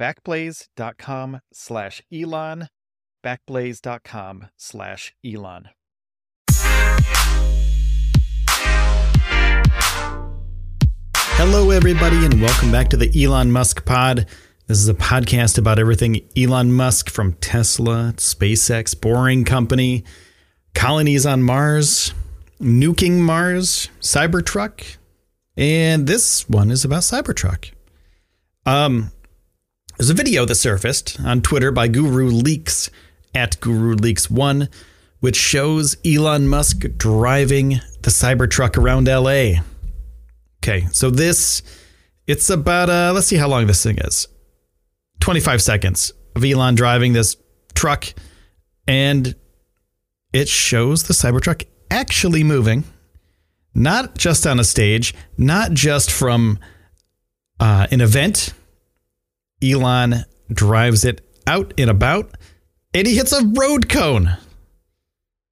backblaze.com slash Elon, backblaze.com slash Elon. Hello, everybody, and welcome back to the Elon Musk Pod. This is a podcast about everything Elon Musk from Tesla, SpaceX, Boring Company, colonies on Mars, nuking Mars, Cybertruck, and this one is about Cybertruck. Um, there's a video that surfaced on Twitter by Guru Leaks at Guru Leaks One, which shows Elon Musk driving the Cybertruck around LA. Okay, so this it's about uh let's see how long this thing is. 25 seconds of Elon driving this truck and it shows the Cybertruck actually moving, not just on a stage, not just from uh, an event Elon drives it out and about, and he hits a road cone.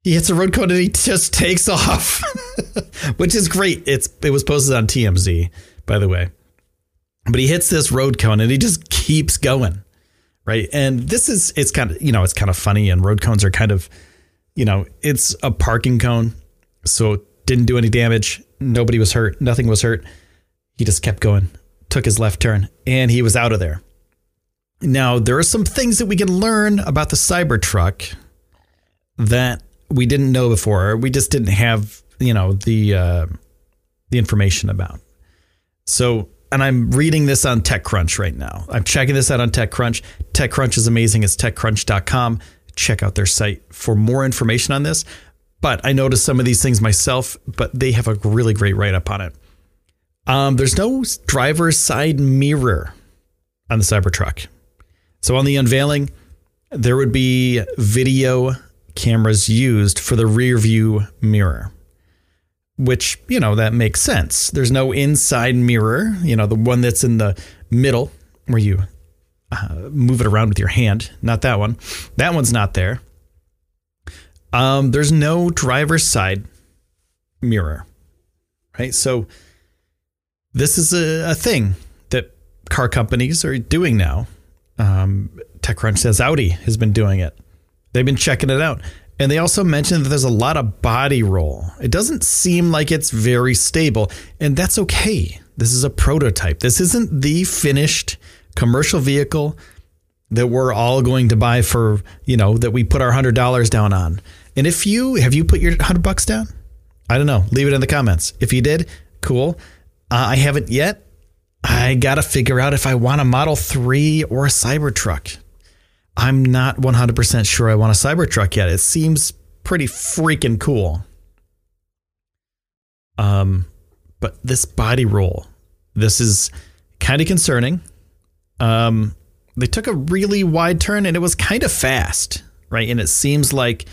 He hits a road cone and he just takes off, which is great. It's it was posted on TMZ, by the way. But he hits this road cone and he just keeps going, right? And this is it's kind of you know it's kind of funny, and road cones are kind of you know it's a parking cone, so didn't do any damage. Nobody was hurt. Nothing was hurt. He just kept going, took his left turn, and he was out of there. Now, there are some things that we can learn about the Cybertruck that we didn't know before. We just didn't have, you know, the uh, the information about. So, and I'm reading this on TechCrunch right now. I'm checking this out on TechCrunch. TechCrunch is amazing. It's techcrunch.com. Check out their site for more information on this. But I noticed some of these things myself, but they have a really great write up on it. Um, there's no driver's side mirror on the Cybertruck. So on the unveiling, there would be video cameras used for the rear view mirror, which, you know, that makes sense. There's no inside mirror, you know, the one that's in the middle where you uh, move it around with your hand. Not that one. That one's not there. Um, there's no driver's side mirror, right? So this is a, a thing that car companies are doing now. Um, TechCrunch says Audi has been doing it. They've been checking it out. And they also mentioned that there's a lot of body roll. It doesn't seem like it's very stable, and that's okay. This is a prototype. This isn't the finished commercial vehicle that we're all going to buy for, you know, that we put our $100 down on. And if you have you put your 100 bucks down? I don't know. Leave it in the comments. If you did, cool. Uh, I haven't yet. I got to figure out if I want a Model 3 or a Cybertruck. I'm not 100% sure I want a Cybertruck yet. It seems pretty freaking cool. Um, but this body roll, this is kind of concerning. Um, they took a really wide turn and it was kind of fast, right? And it seems like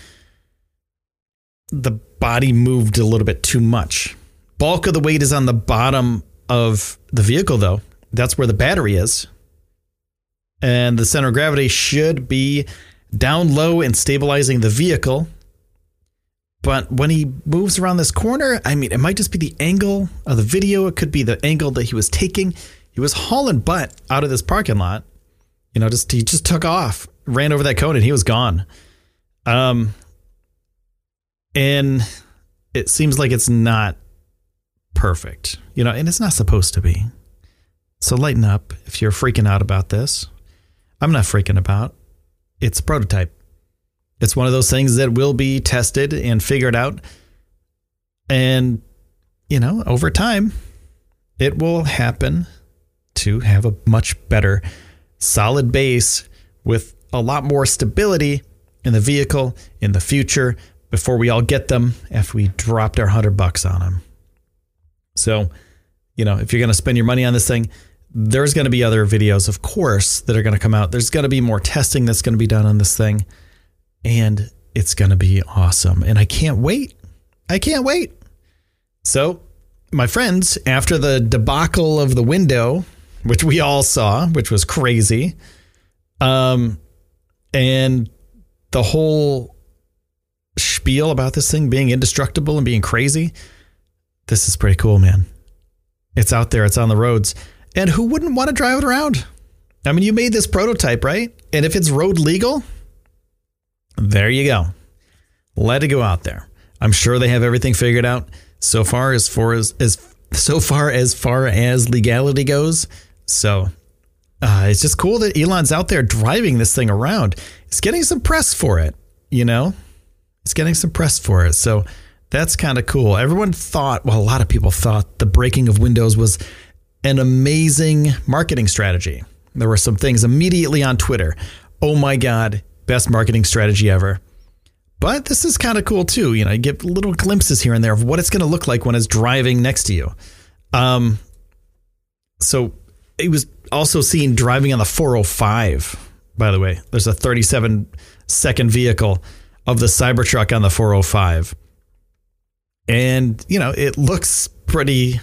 the body moved a little bit too much. Bulk of the weight is on the bottom of the vehicle, though. That's where the battery is and the center of gravity should be down low and stabilizing the vehicle. But when he moves around this corner, I mean, it might just be the angle of the video. It could be the angle that he was taking. He was hauling butt out of this parking lot. You know, just he just took off, ran over that cone, and he was gone. Um, and it seems like it's not perfect, you know, and it's not supposed to be. So lighten up if you're freaking out about this. I'm not freaking about. It's prototype. It's one of those things that will be tested and figured out. And, you know, over time, it will happen to have a much better solid base with a lot more stability in the vehicle in the future before we all get them after we dropped our 100 bucks on them. So, you know, if you're going to spend your money on this thing, there's going to be other videos, of course, that are going to come out. There's going to be more testing that's going to be done on this thing. And it's going to be awesome. And I can't wait. I can't wait. So, my friends, after the debacle of the window, which we all saw, which was crazy, um, and the whole spiel about this thing being indestructible and being crazy, this is pretty cool, man. It's out there, it's on the roads. And who wouldn't want to drive it around? I mean, you made this prototype, right? And if it's road legal, there you go. Let it go out there. I'm sure they have everything figured out so far as far as, as so far as far as legality goes. So uh, it's just cool that Elon's out there driving this thing around. It's getting some press for it, you know. It's getting some press for it. So that's kind of cool. Everyone thought, well, a lot of people thought the breaking of windows was an amazing marketing strategy. There were some things immediately on Twitter. Oh my God, best marketing strategy ever. But this is kind of cool too. You know, you get little glimpses here and there of what it's going to look like when it's driving next to you. Um, so it was also seen driving on the 405. By the way, there's a 37 second vehicle of the Cybertruck on the 405. And, you know, it looks pretty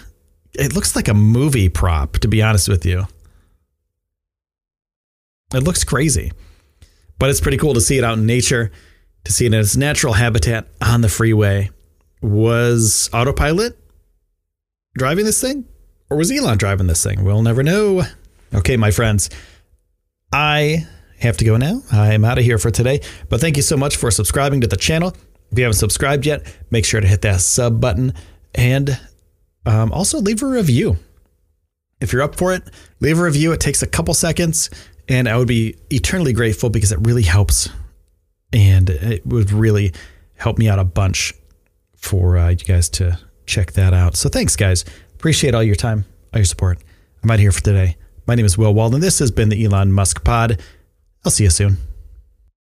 it looks like a movie prop, to be honest with you. It looks crazy, but it's pretty cool to see it out in nature, to see it in its natural habitat on the freeway. Was autopilot driving this thing, or was Elon driving this thing? We'll never know. Okay, my friends, I have to go now. I am out of here for today, but thank you so much for subscribing to the channel. If you haven't subscribed yet, make sure to hit that sub button and um, also, leave a review. If you're up for it, leave a review. It takes a couple seconds, and I would be eternally grateful because it really helps. And it would really help me out a bunch for uh, you guys to check that out. So thanks, guys. Appreciate all your time, all your support. I'm out here for today. My name is Will Walden. This has been the Elon Musk Pod. I'll see you soon.